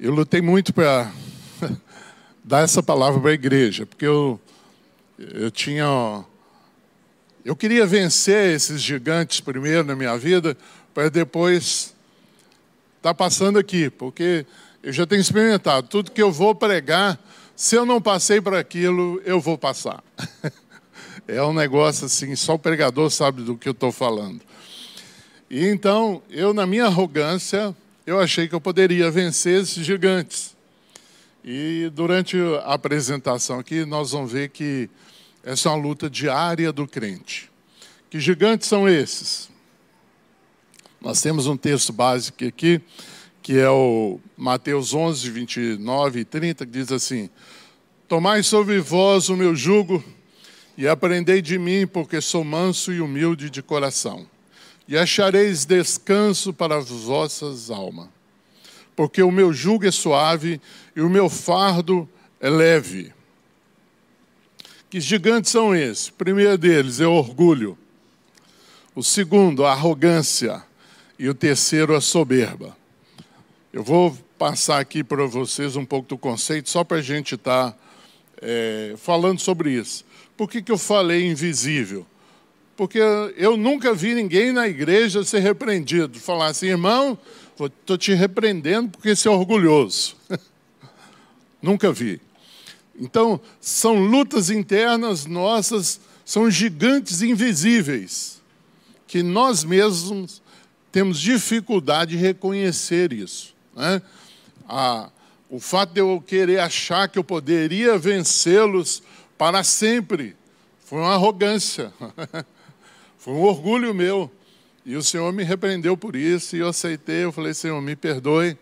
eu lutei muito para dar essa palavra para a igreja, porque eu, eu tinha. Eu queria vencer esses gigantes primeiro na minha vida, para depois estar tá passando aqui, porque eu já tenho experimentado. Tudo que eu vou pregar, se eu não passei por aquilo, eu vou passar. É um negócio assim, só o pregador sabe do que eu estou falando. E então, eu, na minha arrogância, eu achei que eu poderia vencer esses gigantes. E durante a apresentação aqui, nós vamos ver que essa é uma luta diária do crente. Que gigantes são esses? Nós temos um texto básico aqui, que é o Mateus 11, 29 e 30, que diz assim: Tomai sobre vós o meu jugo e aprendei de mim, porque sou manso e humilde de coração e achareis descanso para as vossas almas. Porque o meu jugo é suave e o meu fardo é leve. Que gigantes são esses? O primeiro deles é o orgulho. O segundo, a arrogância. E o terceiro, a soberba. Eu vou passar aqui para vocês um pouco do conceito, só para a gente estar tá, é, falando sobre isso. Por que, que eu falei invisível? Porque eu nunca vi ninguém na igreja ser repreendido, falar assim, irmão, estou te repreendendo porque você é orgulhoso. nunca vi. Então, são lutas internas nossas, são gigantes invisíveis, que nós mesmos temos dificuldade de reconhecer isso. Né? Ah, o fato de eu querer achar que eu poderia vencê-los para sempre foi uma arrogância. Foi um orgulho meu. E o Senhor me repreendeu por isso, e eu aceitei. Eu falei, Senhor, me perdoe.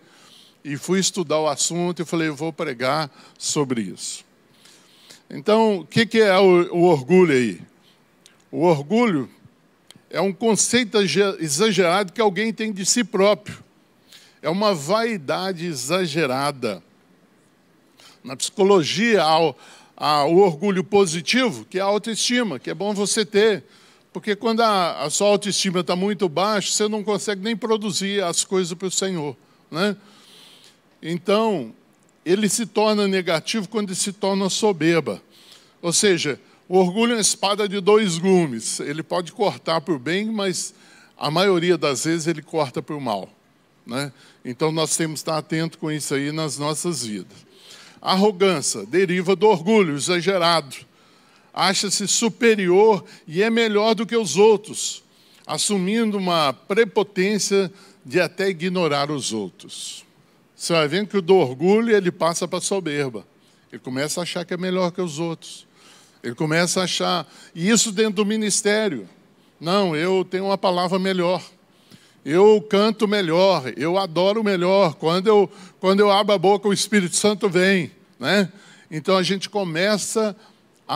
E fui estudar o assunto e falei, eu vou pregar sobre isso. Então, o que, é o, orgulho aí? O orgulho é um conceito exagerado que alguém tem de si próprio. É uma vaidade exagerada. Na psicologia, há o orgulho positivo, que é a autoestima, que é bom você ter. Porque quando a, a sua autoestima está muito baixa, você não consegue nem produzir as coisas para o Senhor. Né? Então, ele se torna negativo quando ele se torna soberba. Ou seja, o orgulho é uma espada de dois gumes. Ele pode cortar para o bem, mas a maioria das vezes ele corta para o mal. Né? Então nós temos que estar atentos com isso aí nas nossas vidas. Arrogância deriva do orgulho exagerado acha-se superior e é melhor do que os outros, assumindo uma prepotência de até ignorar os outros. Você vai vendo que o do orgulho ele passa para a soberba. Ele começa a achar que é melhor que os outros. Ele começa a achar, e isso dentro do ministério. Não, eu tenho uma palavra melhor. Eu canto melhor, eu adoro melhor. Quando eu, quando eu abro a boca, o Espírito Santo vem. Né? Então a gente começa a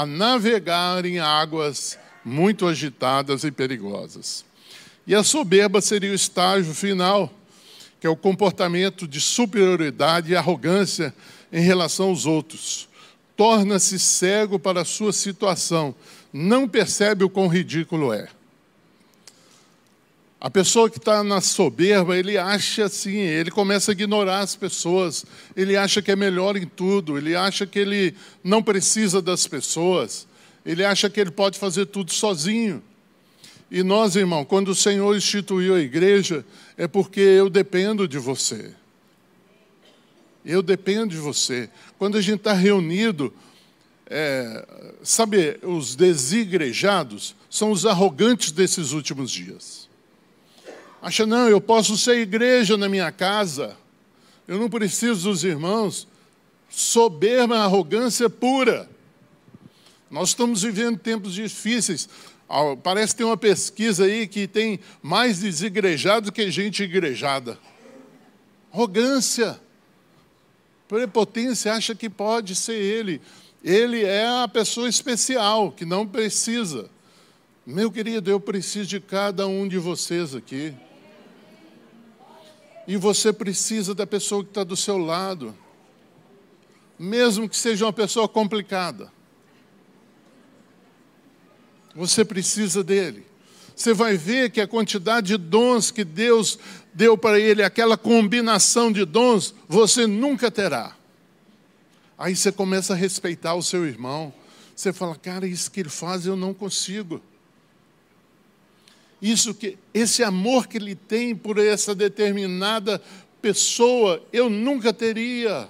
navegar em águas muito agitadas e perigosas. E a soberba seria o estágio final, que é o comportamento de superioridade e arrogância em relação aos outros. Torna-se cego para a sua situação, não percebe o quão ridículo é. A pessoa que está na soberba, ele acha assim, ele começa a ignorar as pessoas, ele acha que é melhor em tudo, ele acha que ele não precisa das pessoas, ele acha que ele pode fazer tudo sozinho. E nós, irmão, quando o Senhor instituiu a igreja, é porque eu dependo de você. Eu dependo de você. Quando a gente está reunido, é, sabe, os desigrejados são os arrogantes desses últimos dias. Acha, não, eu posso ser igreja na minha casa, eu não preciso dos irmãos. Soberba, arrogância pura. Nós estamos vivendo tempos difíceis. Parece que tem uma pesquisa aí que tem mais desigrejados que gente igrejada. Arrogância. Prepotência acha que pode ser ele. Ele é a pessoa especial, que não precisa. Meu querido, eu preciso de cada um de vocês aqui. E você precisa da pessoa que está do seu lado, mesmo que seja uma pessoa complicada. Você precisa dele. Você vai ver que a quantidade de dons que Deus deu para ele aquela combinação de dons, você nunca terá. Aí você começa a respeitar o seu irmão. Você fala, cara, isso que ele faz eu não consigo. Isso que esse amor que ele tem por essa determinada pessoa, eu nunca teria.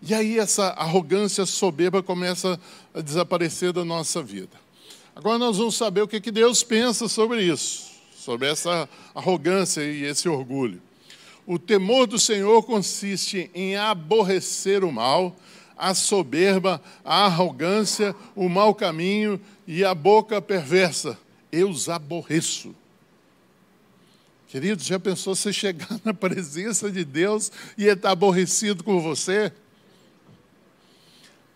E aí essa arrogância soberba começa a desaparecer da nossa vida. Agora nós vamos saber o que, que Deus pensa sobre isso, sobre essa arrogância e esse orgulho. O temor do Senhor consiste em aborrecer o mal, a soberba, a arrogância, o mau caminho e a boca perversa. Eu os aborreço. Queridos, já pensou você chegar na presença de Deus e ele estar aborrecido com você?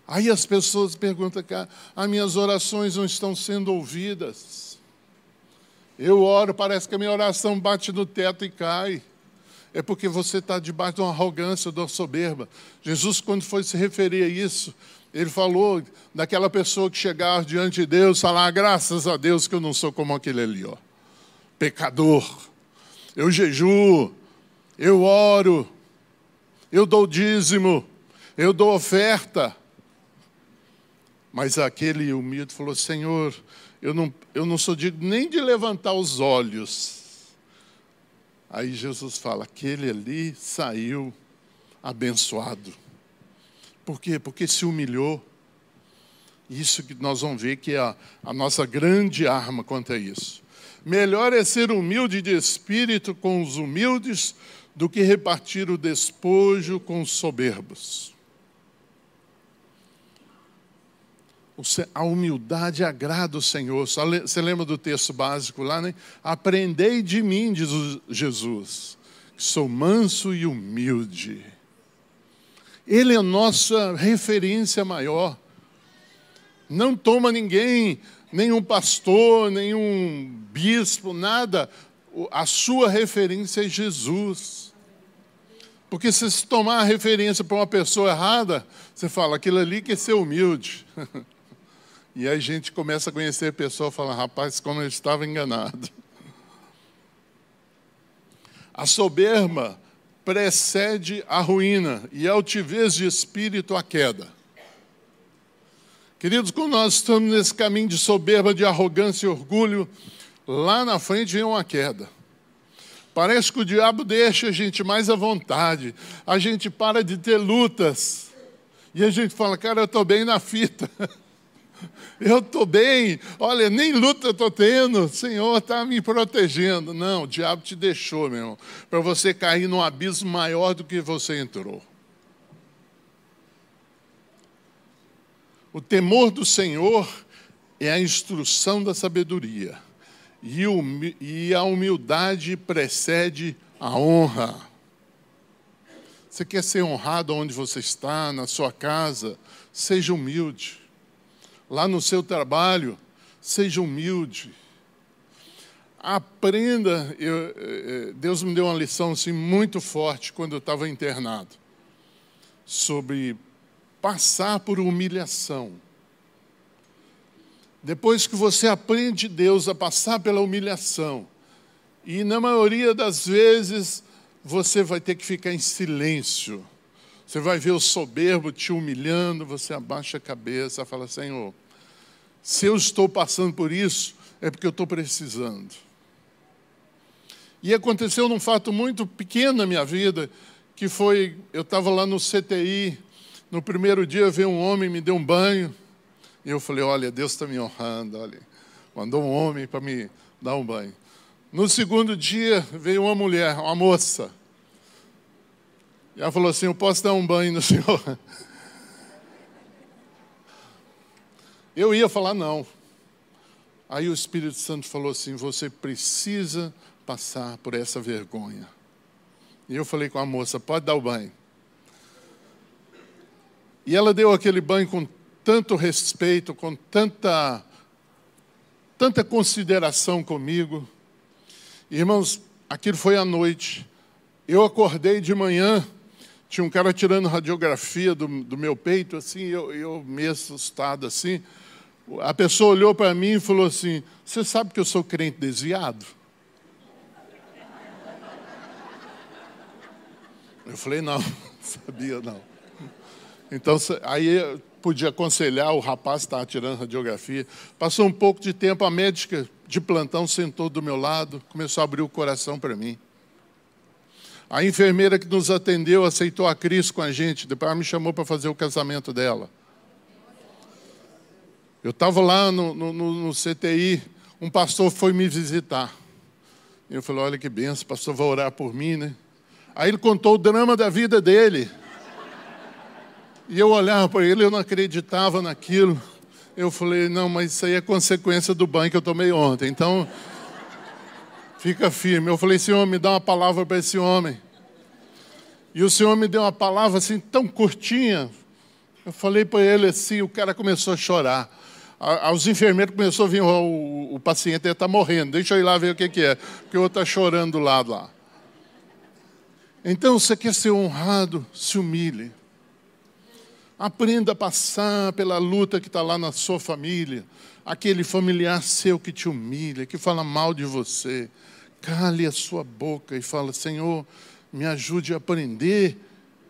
Aí as pessoas perguntam, cara, as minhas orações não estão sendo ouvidas. Eu oro, parece que a minha oração bate no teto e cai. É porque você está debaixo de uma arrogância, de uma soberba. Jesus, quando foi se referir a isso, ele falou daquela pessoa que chegava diante de Deus, falar, graças a Deus que eu não sou como aquele ali, ó. Pecador. Eu jejuo, eu oro, eu dou dízimo, eu dou oferta. Mas aquele humilde falou: Senhor, eu não, eu não sou digno nem de levantar os olhos. Aí Jesus fala: aquele ali saiu abençoado. Por quê? Porque se humilhou. Isso que nós vamos ver que é a, a nossa grande arma quanto a isso. Melhor é ser humilde de espírito com os humildes do que repartir o despojo com os soberbos. a humildade agrada o Senhor. Você lembra do texto básico lá, né? Aprendei de mim, diz Jesus, que sou manso e humilde. Ele é a nossa referência maior. Não toma ninguém, nenhum pastor, nenhum bispo, nada. A sua referência é Jesus. Porque se você tomar a referência para uma pessoa errada, você fala, aquilo ali quer ser humilde. E aí a gente começa a conhecer a pessoa e fala, rapaz, como eu estava enganado. A soberba precede a ruína e a altivez de espírito a queda. Queridos, quando nós estamos nesse caminho de soberba, de arrogância e orgulho, lá na frente vem uma queda. Parece que o diabo deixa a gente mais à vontade, a gente para de ter lutas, e a gente fala, cara, eu estou bem na fita. Eu estou bem, olha, nem luta eu estou tendo, o Senhor está me protegendo. Não, o diabo te deixou, meu irmão, para você cair num abismo maior do que você entrou. O temor do Senhor é a instrução da sabedoria, e a humildade precede a honra. Você quer ser honrado onde você está, na sua casa? Seja humilde lá no seu trabalho, seja humilde. Aprenda, eu, eh, eh, Deus me deu uma lição assim, muito forte quando eu estava internado, sobre passar por humilhação. Depois que você aprende Deus a passar pela humilhação, e na maioria das vezes você vai ter que ficar em silêncio. Você vai ver o soberbo te humilhando, você abaixa a cabeça, fala: Senhor, se eu estou passando por isso, é porque eu estou precisando. E aconteceu num fato muito pequeno na minha vida, que foi, eu estava lá no CTI, no primeiro dia veio um homem, me deu um banho, e eu falei, olha, Deus está me honrando, olha, mandou um homem para me dar um banho. No segundo dia veio uma mulher, uma moça, e ela falou assim, eu posso dar um banho no senhor? Eu ia falar não. Aí o Espírito Santo falou assim: você precisa passar por essa vergonha. E eu falei com a moça: pode dar o banho. E ela deu aquele banho com tanto respeito, com tanta, tanta consideração comigo. Irmãos, aquilo foi à noite. Eu acordei de manhã tinha um cara tirando radiografia do, do meu peito, assim, eu, eu meio assustado, assim. A pessoa olhou para mim e falou assim: Você sabe que eu sou crente desviado? Eu falei: Não, sabia não. Então, aí eu podia aconselhar, o rapaz estava tirando radiografia. Passou um pouco de tempo, a médica de plantão sentou do meu lado, começou a abrir o coração para mim. A enfermeira que nos atendeu aceitou a Cris com a gente, depois ela me chamou para fazer o casamento dela. Eu estava lá no, no, no, CTI, um pastor foi me visitar. Eu falei, olha que benção, o pastor vai orar por mim, né? Aí ele contou o drama da vida dele. E eu olhava para ele, eu não acreditava naquilo. Eu falei, não, mas isso aí é consequência do banho que eu tomei ontem. Então, fica firme. Eu falei, Senhor, me dá uma palavra para esse homem. E o Senhor me deu uma palavra assim, tão curtinha. Eu falei para ele assim, o cara começou a chorar. Os enfermeiros começaram a vir, o, o paciente está morrendo, deixa eu ir lá ver o que, que é, porque o outro está chorando do lado lá. Então, você quer ser honrado, se humilhe. Aprenda a passar pela luta que está lá na sua família. Aquele familiar seu que te humilha, que fala mal de você. Cale a sua boca e fala: Senhor, me ajude a aprender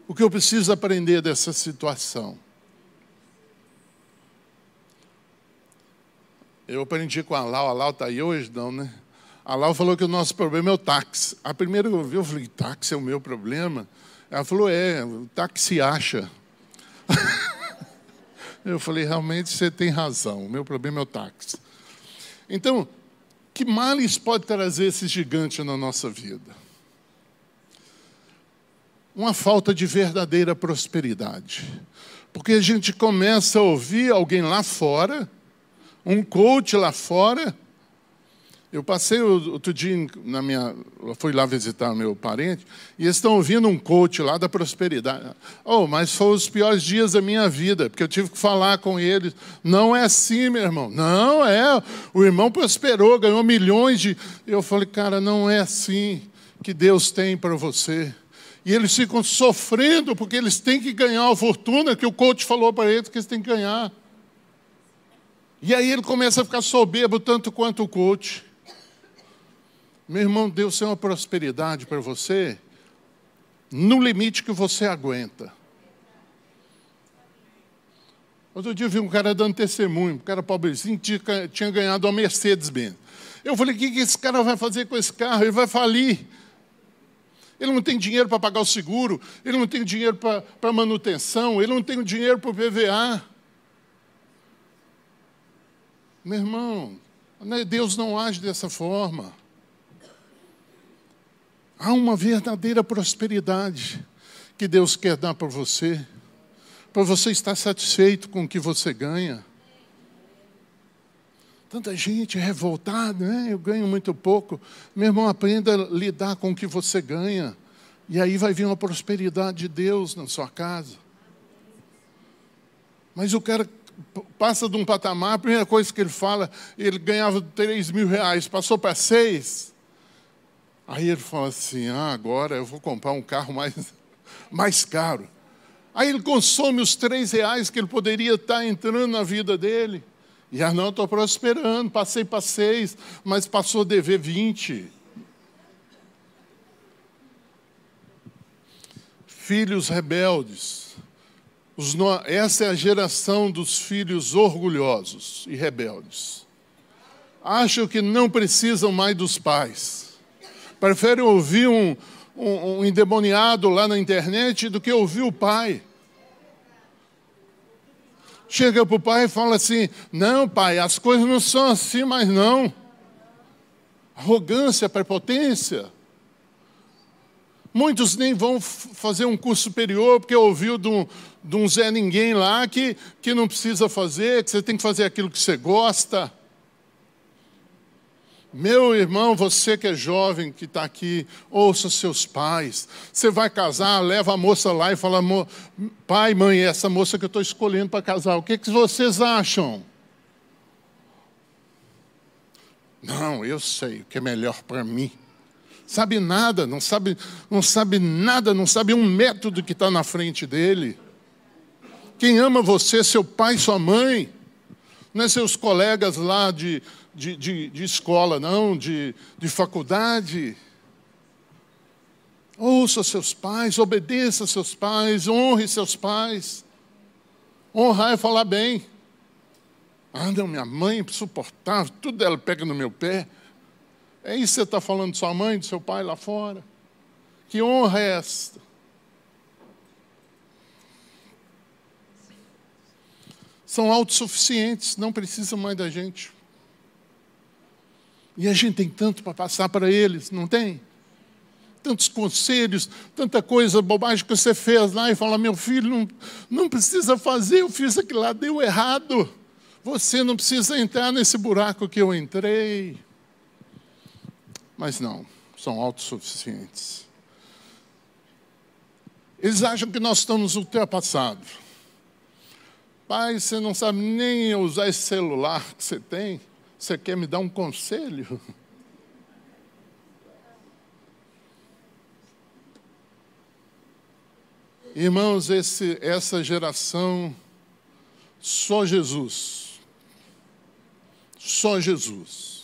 o que eu preciso aprender dessa situação. Eu aprendi com a Lau, a Lau está aí hoje, não, né? A Lau falou que o nosso problema é o táxi. A primeira que eu vi, eu falei: táxi é o meu problema? Ela falou: é, o táxi acha. Eu falei, realmente você tem razão, o meu problema é o táxi. Então, que males pode trazer esse gigante na nossa vida? Uma falta de verdadeira prosperidade. Porque a gente começa a ouvir alguém lá fora, um coach lá fora, eu passei outro dia na minha, fui lá visitar meu parente e estão ouvindo um coach lá da prosperidade. Oh, mas foram os piores dias da minha vida, porque eu tive que falar com eles. Não é assim, meu irmão. Não é. O irmão prosperou, ganhou milhões de. Eu falei, cara, não é assim que Deus tem para você. E eles ficam sofrendo porque eles têm que ganhar a fortuna que o coach falou para eles que eles têm que ganhar. E aí ele começa a ficar soberbo tanto quanto o coach. Meu irmão, Deus tem uma prosperidade para você no limite que você aguenta. Outro dia eu vi um cara dando testemunho, um cara pobrezinho tinha, tinha ganhado uma Mercedes-Benz. Eu falei, o que, que esse cara vai fazer com esse carro? Ele vai falir. Ele não tem dinheiro para pagar o seguro, ele não tem dinheiro para manutenção, ele não tem dinheiro para o PVA. Meu irmão, né, Deus não age dessa forma. Há uma verdadeira prosperidade que Deus quer dar para você, para você estar satisfeito com o que você ganha. Tanta gente revoltada, né? eu ganho muito pouco. Meu irmão, aprenda a lidar com o que você ganha. E aí vai vir uma prosperidade de Deus na sua casa. Mas o cara passa de um patamar, a primeira coisa que ele fala, ele ganhava 3 mil reais, passou para 6. Aí ele falou assim: ah, agora eu vou comprar um carro mais, mais caro. Aí ele consome os três reais que ele poderia estar entrando na vida dele. E ah, não, estou prosperando, passei para seis, mas passou a dever 20. Filhos rebeldes. No... Essa é a geração dos filhos orgulhosos e rebeldes. Acham que não precisam mais dos pais Prefere ouvir um, um, um endemoniado lá na internet do que ouvir o pai. Chega para o pai e fala assim: Não, pai, as coisas não são assim, mas não. Arrogância, prepotência. Muitos nem vão fazer um curso superior porque ouviu de um, de um Zé Ninguém lá que, que não precisa fazer, que você tem que fazer aquilo que você gosta. Meu irmão, você que é jovem, que está aqui, ouça seus pais. Você vai casar, leva a moça lá e fala: pai, mãe, é essa moça que eu estou escolhendo para casar, o que, que vocês acham? Não, eu sei o que é melhor para mim. Sabe nada, não sabe, não sabe nada, não sabe um método que está na frente dele. Quem ama você, seu pai, sua mãe, não é seus colegas lá de, de, de, de escola, não, de, de faculdade. Ouça seus pais, obedeça seus pais, honre seus pais. Honrar é falar bem. Ah, não, minha mãe insuportável, tudo ela pega no meu pé. É isso que você está falando de sua mãe, de seu pai lá fora? Que honra é esta? São autossuficientes, não precisam mais da gente. E a gente tem tanto para passar para eles, não tem? Tantos conselhos, tanta coisa, bobagem que você fez lá e fala: meu filho, não, não precisa fazer, eu fiz aquilo lá, deu errado. Você não precisa entrar nesse buraco que eu entrei. Mas não, são autossuficientes. Eles acham que nós estamos ultrapassados. Pai, você não sabe nem usar esse celular que você tem. Você quer me dar um conselho? Irmãos, esse, essa geração, só Jesus só Jesus.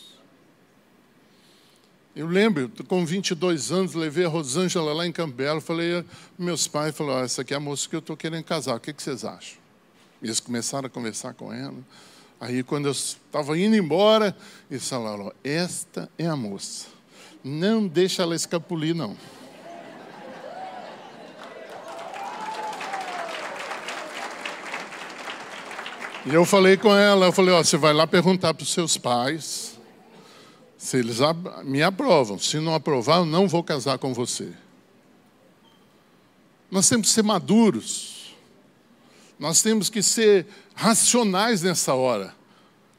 Eu lembro, com 22 anos, levei a Rosângela lá em Campbell, falei, meus pais falaram, essa aqui é a moça que eu estou querendo casar, o que, que vocês acham? E eles começaram a conversar com ela. Aí, quando eu estava indo embora, eles falaram, esta é a moça. Não deixa ela escapulir, não. E eu falei com ela, eu falei, ó, você vai lá perguntar para os seus pais se eles me aprovam. Se não aprovar, eu não vou casar com você. Nós temos que ser maduros. Nós temos que ser racionais nessa hora.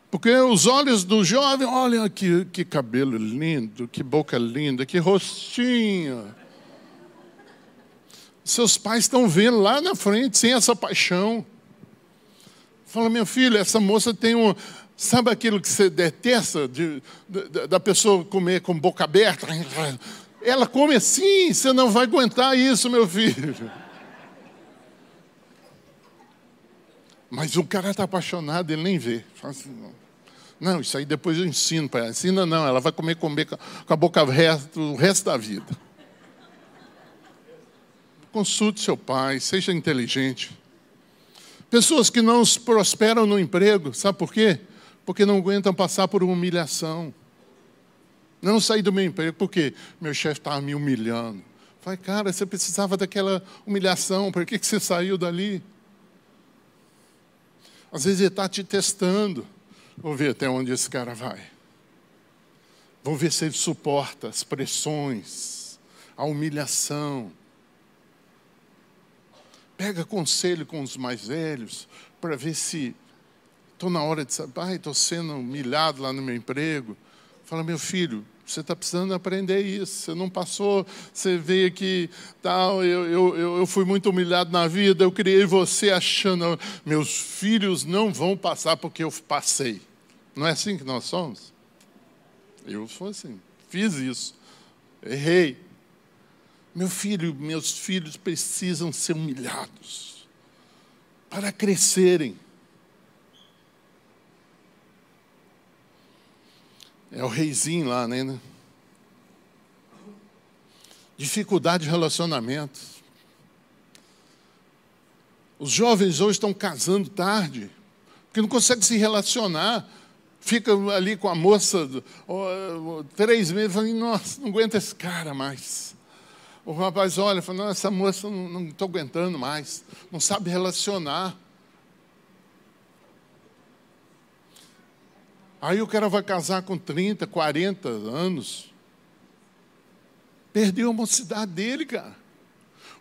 Porque os olhos do jovem, olha que, que cabelo lindo, que boca linda, que rostinho. Seus pais estão vendo lá na frente, sem essa paixão. Fala, meu filho, essa moça tem um. Sabe aquilo que você detesta de, de, da pessoa comer com boca aberta? Ela come assim, você não vai aguentar isso, meu filho. Mas o cara está apaixonado, ele nem vê. Assim, não. isso aí depois eu ensino para ela. Ensina não, ela vai comer, comer com a boca aberta o resto da vida. Consulte seu pai, seja inteligente. Pessoas que não prosperam no emprego, sabe por quê? Porque não aguentam passar por uma humilhação. Não sair do meu emprego, porque meu chefe estava me humilhando. Falei, cara, você precisava daquela humilhação, por que, que você saiu dali? Às vezes ele está te testando. Vou ver até onde esse cara vai. Vamos ver se ele suporta as pressões, a humilhação. Pega conselho com os mais velhos para ver se estou na hora de saber, estou sendo humilhado lá no meu emprego. Fala, meu filho, você está precisando aprender isso. Você não passou, você veio aqui, tal, eu, eu, eu fui muito humilhado na vida, eu criei você achando, meus filhos não vão passar porque eu passei. Não é assim que nós somos? Eu sou assim, fiz isso, errei. Meu filho, meus filhos precisam ser humilhados para crescerem. É o reizinho lá, né? Dificuldade de relacionamento. Os jovens hoje estão casando tarde, porque não conseguem se relacionar. Fica ali com a moça três meses, falando, nossa, não aguenta esse cara mais. O rapaz olha e fala, não, essa moça não estou aguentando mais, não sabe relacionar. Aí o cara vai casar com 30, 40 anos. Perdeu a mocidade dele, cara.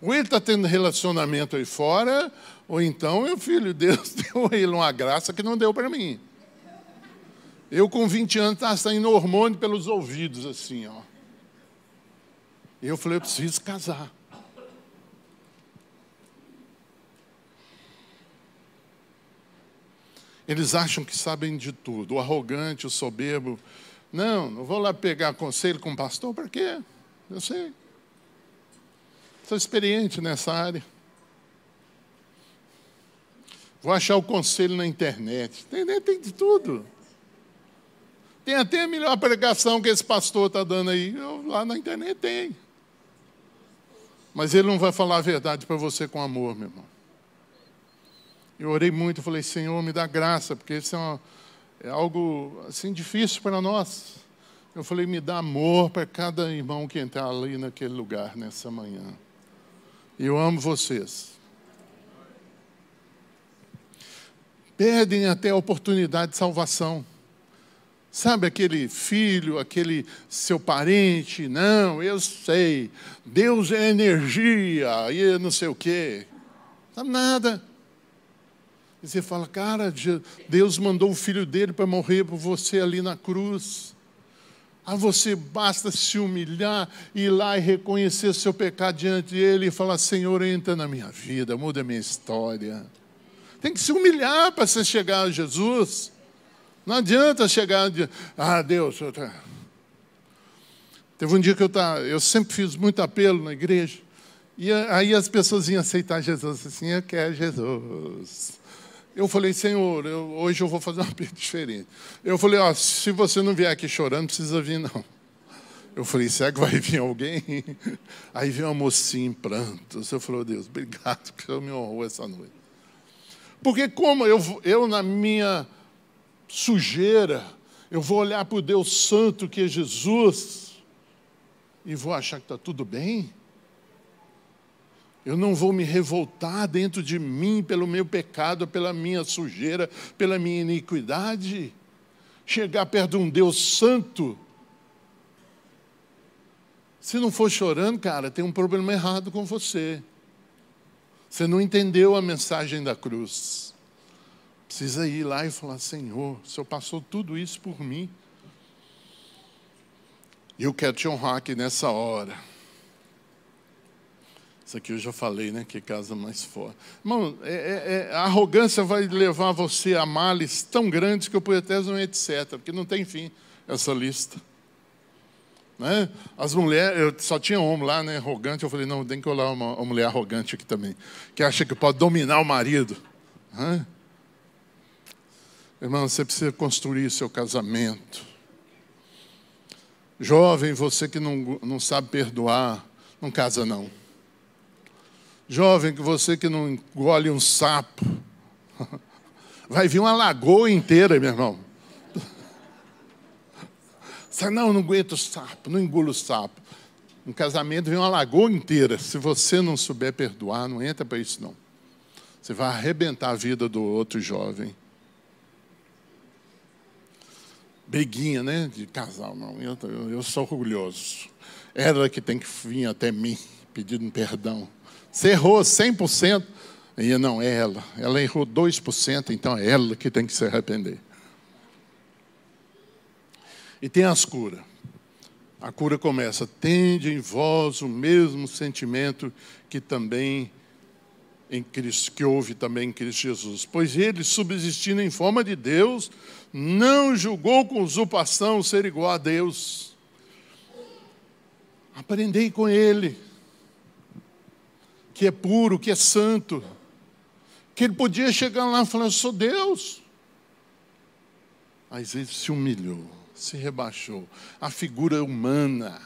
Ou ele está tendo relacionamento aí fora, ou então, meu filho, Deus deu a ele uma graça que não deu para mim. Eu, com 20 anos, estava saindo hormônio pelos ouvidos, assim, ó. E eu falei, eu preciso casar. Eles acham que sabem de tudo. O arrogante, o soberbo. Não, não vou lá pegar conselho com o pastor, para quê? Eu sei. Sou experiente nessa área. Vou achar o conselho na internet. Tem, tem de tudo. Tem até a melhor pregação que esse pastor está dando aí. Eu, lá na internet tem. Mas ele não vai falar a verdade para você com amor, meu irmão. Eu orei muito, falei, Senhor, me dá graça, porque isso é, uma, é algo assim difícil para nós. Eu falei, me dá amor para cada irmão que entrar ali naquele lugar nessa manhã. Eu amo vocês. Perdem até a oportunidade de salvação. Sabe aquele filho, aquele seu parente? Não, eu sei. Deus é energia e não sei o quê. Sabe nada. E você fala, cara, Deus mandou o filho dele para morrer por você ali na cruz. A você basta se humilhar, ir lá e reconhecer seu pecado diante dele e falar: Senhor, entra na minha vida, muda a minha história. Tem que se humilhar para você chegar a Jesus. Não adianta chegar de, ah, Deus. Eu tá... Teve um dia que eu, tá, eu sempre fiz muito apelo na igreja. E aí as pessoas iam aceitar Jesus assim, eu quero Jesus. Eu falei, Senhor, eu, hoje eu vou fazer uma coisa diferente. Eu falei, ó, se você não vier aqui chorando, não precisa vir, não. Eu falei, será que vai vir alguém? Aí veio uma mocinha em prantos. Eu falei, oh, Deus, obrigado que você me honrou essa noite. Porque como eu, eu na minha sujeira, eu vou olhar para o Deus Santo que é Jesus e vou achar que está tudo bem? Eu não vou me revoltar dentro de mim pelo meu pecado, pela minha sujeira, pela minha iniquidade. Chegar perto de um Deus santo. Se não for chorando, cara, tem um problema errado com você. Você não entendeu a mensagem da cruz. Precisa ir lá e falar: Senhor, o Senhor passou tudo isso por mim. E eu quero te honrar aqui nessa hora. Isso aqui eu já falei, né? Que casa mais forte. Irmão, é, é, é, a arrogância vai levar você a males tão grandes que ponho até um etc., porque não tem fim essa lista. Né? As mulheres, eu só tinha homem lá, né? Arrogante. Eu falei, não, tem que olhar uma, uma mulher arrogante aqui também, que acha que pode dominar o marido. Né? Irmão, você precisa construir seu casamento. Jovem, você que não, não sabe perdoar, não casa não. Jovem, que você que não engole um sapo, vai vir uma lagoa inteira, meu irmão. Você não, não aguento sapo, não engulo sapo. Um casamento vem uma lagoa inteira. Se você não souber perdoar, não entra para isso não. Você vai arrebentar a vida do outro jovem. Briguinha, né? De casal, não. Eu, eu, sou orgulhoso. Ela que tem que vir até mim pedindo perdão. Você errou 100%. E não, é ela. Ela errou 2%, então é ela que tem que se arrepender. E tem as curas. A cura começa, tende em vós o mesmo sentimento que também em Cristo, que houve também em Cristo Jesus. Pois ele, subsistindo em forma de Deus, não julgou com usurpação ser igual a Deus. Aprendei com ele que é puro, que é santo, que ele podia chegar lá e falar: Eu sou Deus. Mas ele se humilhou, se rebaixou. A figura humana,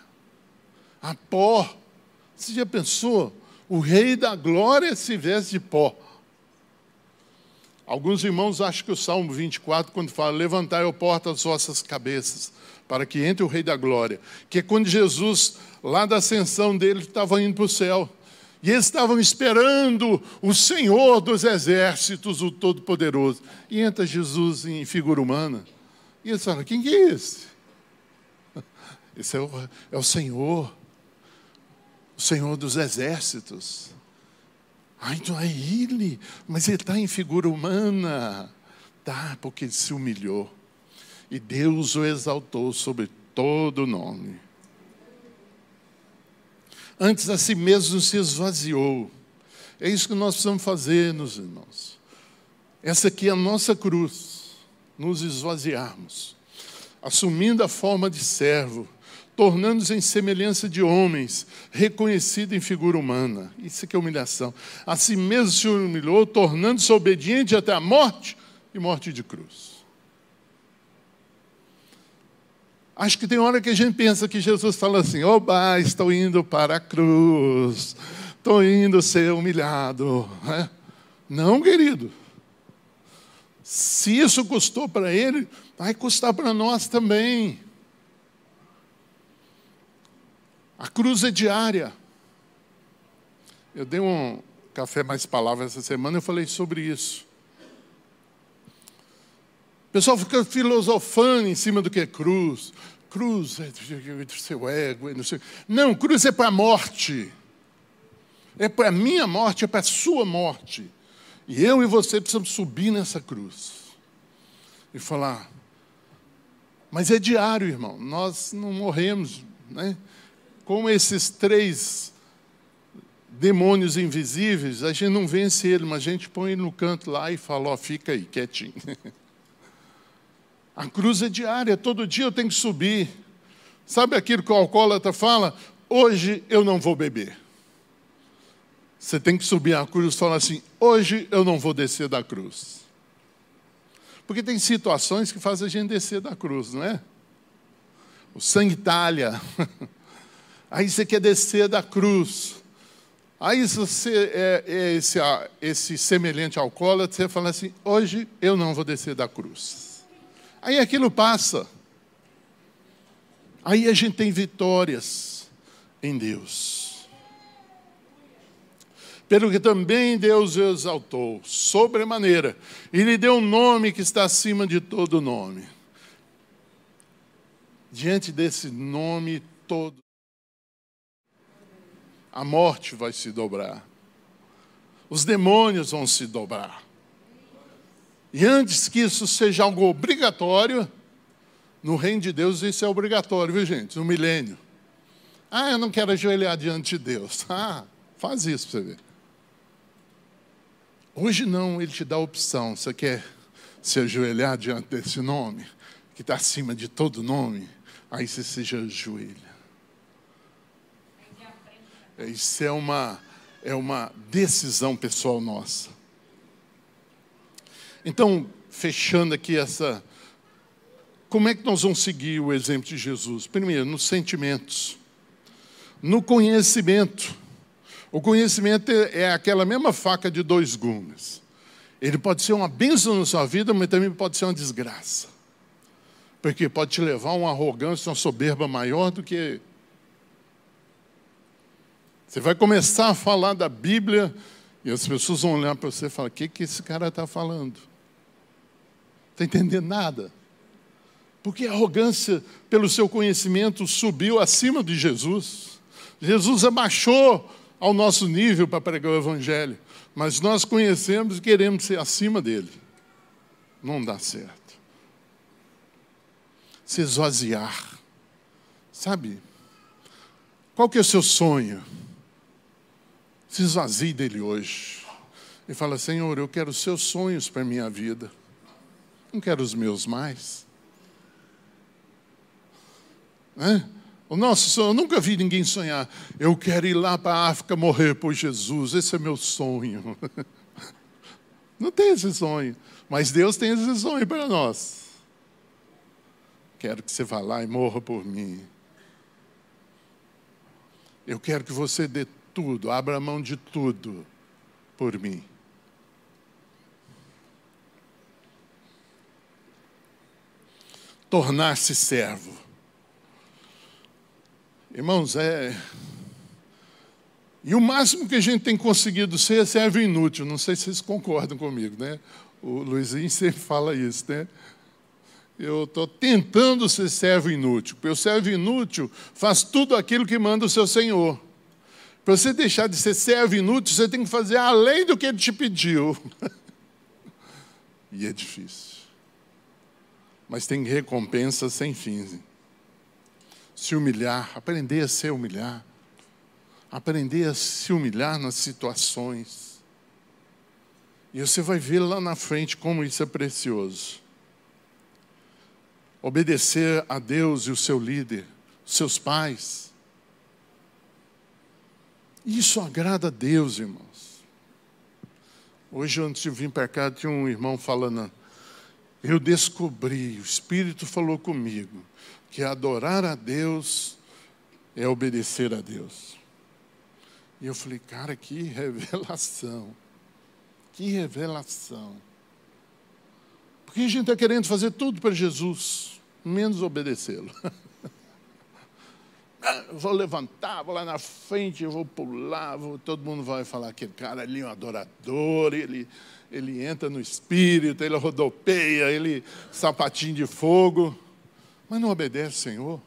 a pó. Você já pensou? O rei da glória se veste de pó. Alguns irmãos acham que o Salmo 24, quando fala, levantai o porta as vossas cabeças, para que entre o Rei da Glória, que é quando Jesus, lá da ascensão dele, estava indo para o céu. E eles estavam esperando o Senhor dos exércitos, o Todo-Poderoso. E entra Jesus em figura humana. E eles falam: quem que é esse? Esse é o, é o Senhor, o Senhor dos exércitos. Ah, então é ele, mas ele está em figura humana. Tá, porque ele se humilhou. E Deus o exaltou sobre todo nome antes a si mesmo se esvaziou. É isso que nós precisamos fazer, meus irmãos. Essa aqui é a nossa cruz, nos esvaziarmos, assumindo a forma de servo, tornando-nos em semelhança de homens, reconhecido em figura humana. Isso aqui é humilhação. A si mesmo se humilhou, tornando-se obediente até a morte e morte de cruz. Acho que tem hora que a gente pensa que Jesus fala assim: oba, estou indo para a cruz, estou indo ser humilhado. É? Não, querido. Se isso custou para ele, vai custar para nós também. A cruz é diária. Eu dei um café mais palavras essa semana, eu falei sobre isso. O pessoal fica filosofando em cima do que é cruz. Cruz é do seu ego. Não, sei. não, cruz é para a morte. É para a minha morte, é para a sua morte. E eu e você precisamos subir nessa cruz. E falar. Mas é diário, irmão. Nós não morremos. Né? Como esses três demônios invisíveis, a gente não vence ele, mas a gente põe ele no canto lá e fala: Ó, fica aí, quietinho. A cruz é diária, todo dia eu tenho que subir. Sabe aquilo que o alcoólatra fala? Hoje eu não vou beber. Você tem que subir a cruz e falar assim: hoje eu não vou descer da cruz. Porque tem situações que fazem a gente descer da cruz, não é? O sangue talha. Aí você quer descer da cruz. Aí você é, é esse, esse semelhante alcoólatra, você fala assim: hoje eu não vou descer da cruz. Aí aquilo passa. Aí a gente tem vitórias em Deus. Pelo que também Deus o exaltou, sobremaneira, e lhe deu um nome que está acima de todo nome. Diante desse nome todo, a morte vai se dobrar, os demônios vão se dobrar. E antes que isso seja algo obrigatório, no reino de Deus isso é obrigatório, viu gente? No milênio. Ah, eu não quero ajoelhar diante de Deus. Ah, faz isso para você ver. Hoje não, ele te dá a opção. Você quer se ajoelhar diante desse nome, que está acima de todo nome? Aí você se ajoelha. Isso é uma, é uma decisão pessoal nossa. Então, fechando aqui essa. Como é que nós vamos seguir o exemplo de Jesus? Primeiro, nos sentimentos, no conhecimento. O conhecimento é aquela mesma faca de dois gumes. Ele pode ser uma bênção na sua vida, mas também pode ser uma desgraça. Porque pode te levar a uma arrogância, uma soberba maior do que. Você vai começar a falar da Bíblia e as pessoas vão olhar para você e falar: o que, que esse cara está falando? Está entendendo nada? Porque a arrogância, pelo seu conhecimento, subiu acima de Jesus. Jesus abaixou ao nosso nível para pregar o Evangelho. Mas nós conhecemos e queremos ser acima dele. Não dá certo. Se esvaziar. Sabe? Qual que é o seu sonho? Se esvazie dele hoje. E fala, Senhor, eu quero os seus sonhos para a minha vida. Não quero os meus mais. É? Nosso sonho, eu nunca vi ninguém sonhar. Eu quero ir lá para a África morrer por Jesus. Esse é meu sonho. Não tem esse sonho. Mas Deus tem esse sonho para nós. Quero que você vá lá e morra por mim. Eu quero que você dê tudo, abra mão de tudo por mim. Tornar-se servo. Irmãos, é. E o máximo que a gente tem conseguido ser é servo inútil. Não sei se vocês concordam comigo, né? O Luizinho sempre fala isso, né? Eu estou tentando ser servo inútil, porque o servo inútil faz tudo aquilo que manda o seu Senhor. Para você deixar de ser servo inútil, você tem que fazer além do que ele te pediu. e é difícil mas tem recompensa sem fim. Se humilhar, aprender a se humilhar, aprender a se humilhar nas situações. E você vai ver lá na frente como isso é precioso. Obedecer a Deus e o seu líder, seus pais. Isso agrada a Deus, irmãos. Hoje, antes de vir para cá, tinha um irmão falando eu descobri, o Espírito falou comigo. que adorar a Deus é obedecer a Deus. E eu falei, cara, que revelação. Que revelação. Porque a gente está querendo fazer tudo para Jesus, menos obedecê-lo. vou levantar, vou lá na frente, vou pular, vou, todo mundo vai falar que cara ali é um adorador, ele, ele entra no espírito, ele rodopeia, ele sapatinho de fogo, mas não obedece, Senhor.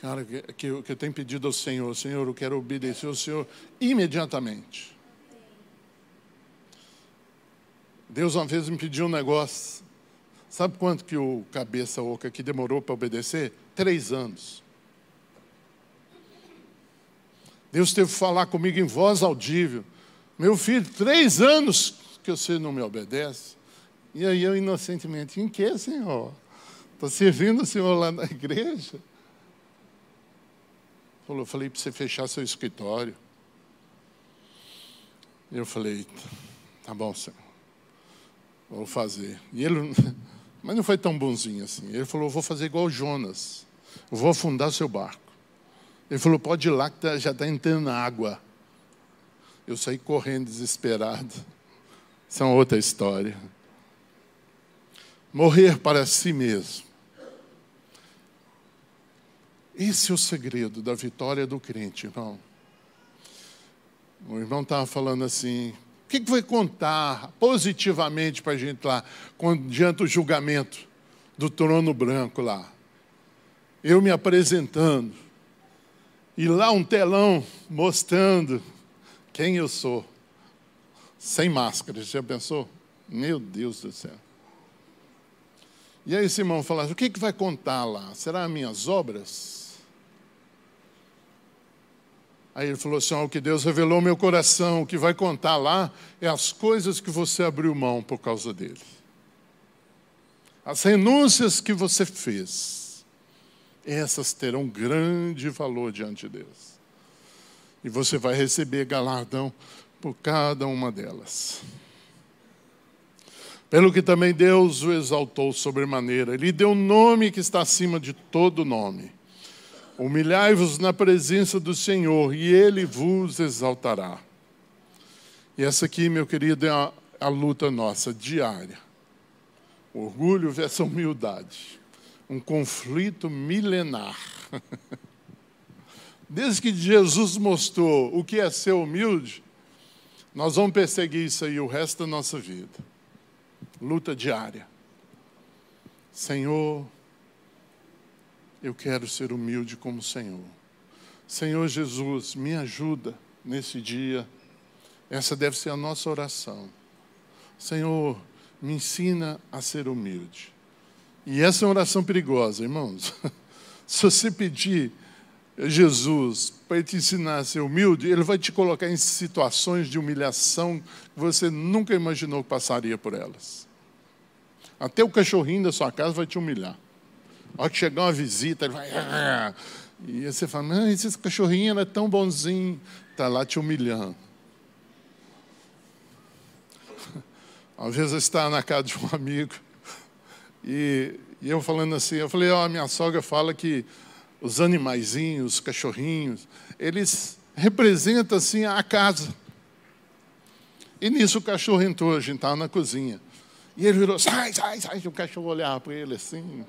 Cara, que, que, que eu tenho pedido ao Senhor, Senhor, eu quero obedecer ao Senhor imediatamente. Deus uma vez me pediu um negócio. Sabe quanto que o cabeça oca aqui demorou para obedecer? Três anos. Deus teve que falar comigo em voz audível. Meu filho, três anos que você não me obedece. E aí eu inocentemente, em que, Senhor? Estou servindo o Senhor lá na igreja. Falou, falei para você fechar seu escritório. Eu falei, tá bom, senhor. Vou fazer. E ele, mas não foi tão bonzinho assim. Ele falou, vou fazer igual Jonas. Vou afundar seu barco. Ele falou, pode ir lá que tá, já está entrando água. Eu saí correndo desesperado. Isso é outra história. Morrer para si mesmo esse é o segredo da vitória do crente, irmão. O irmão estava falando assim: o que, vai contar positivamente para a gente lá, diante do julgamento do trono branco lá? Eu me apresentando, e lá um telão mostrando quem eu sou, sem máscara, já pensou? Meu Deus do céu. E aí esse irmão falava: o que, que vai contar lá? Será minhas obras? Aí ele falou assim: oh, o que Deus revelou meu coração, o que vai contar lá é as coisas que você abriu mão por causa dele. As renúncias que você fez, essas terão grande valor diante de Deus. E você vai receber galardão por cada uma delas. Pelo que também Deus o exaltou sobremaneira, ele deu um nome que está acima de todo nome Humilhai-vos na presença do Senhor e Ele vos exaltará. E essa aqui, meu querido, é a, a luta nossa diária. Orgulho versus humildade. Um conflito milenar. Desde que Jesus mostrou o que é ser humilde, nós vamos perseguir isso aí o resto da nossa vida. Luta diária. Senhor, eu quero ser humilde como o Senhor. Senhor Jesus, me ajuda nesse dia. Essa deve ser a nossa oração. Senhor, me ensina a ser humilde. E essa é uma oração perigosa, irmãos. Se você pedir a Jesus para te ensinar a ser humilde, ele vai te colocar em situações de humilhação que você nunca imaginou que passaria por elas. Até o cachorrinho da sua casa vai te humilhar. A hora que chegar uma visita, ele vai. Ah! E você fala, não, esse cachorrinho é tão bonzinho, está lá te humilhando. Às vezes eu estava na casa de um amigo e, e eu falando assim, eu falei, ó, oh, minha sogra fala que os animaizinhos, os cachorrinhos, eles representam assim a casa. E nisso o cachorro entrou, a gente estava na cozinha. E ele virou, sai, sai, sai, e o cachorro olhava para ele assim,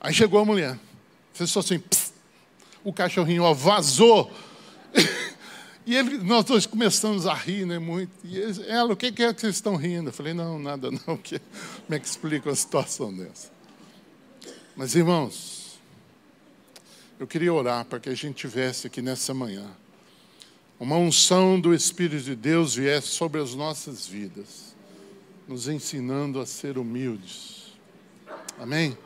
Aí chegou a mulher, fez só assim, pss, o cachorrinho ó, vazou. e ele, nós dois começamos a rir, né, muito. E ele, ela, o que é que vocês estão rindo? Eu falei, não, nada não, que, como é que explica uma situação dessa? Mas, irmãos, eu queria orar para que a gente tivesse aqui nessa manhã uma unção do Espírito de Deus viesse sobre as nossas vidas, nos ensinando a ser humildes. Amém?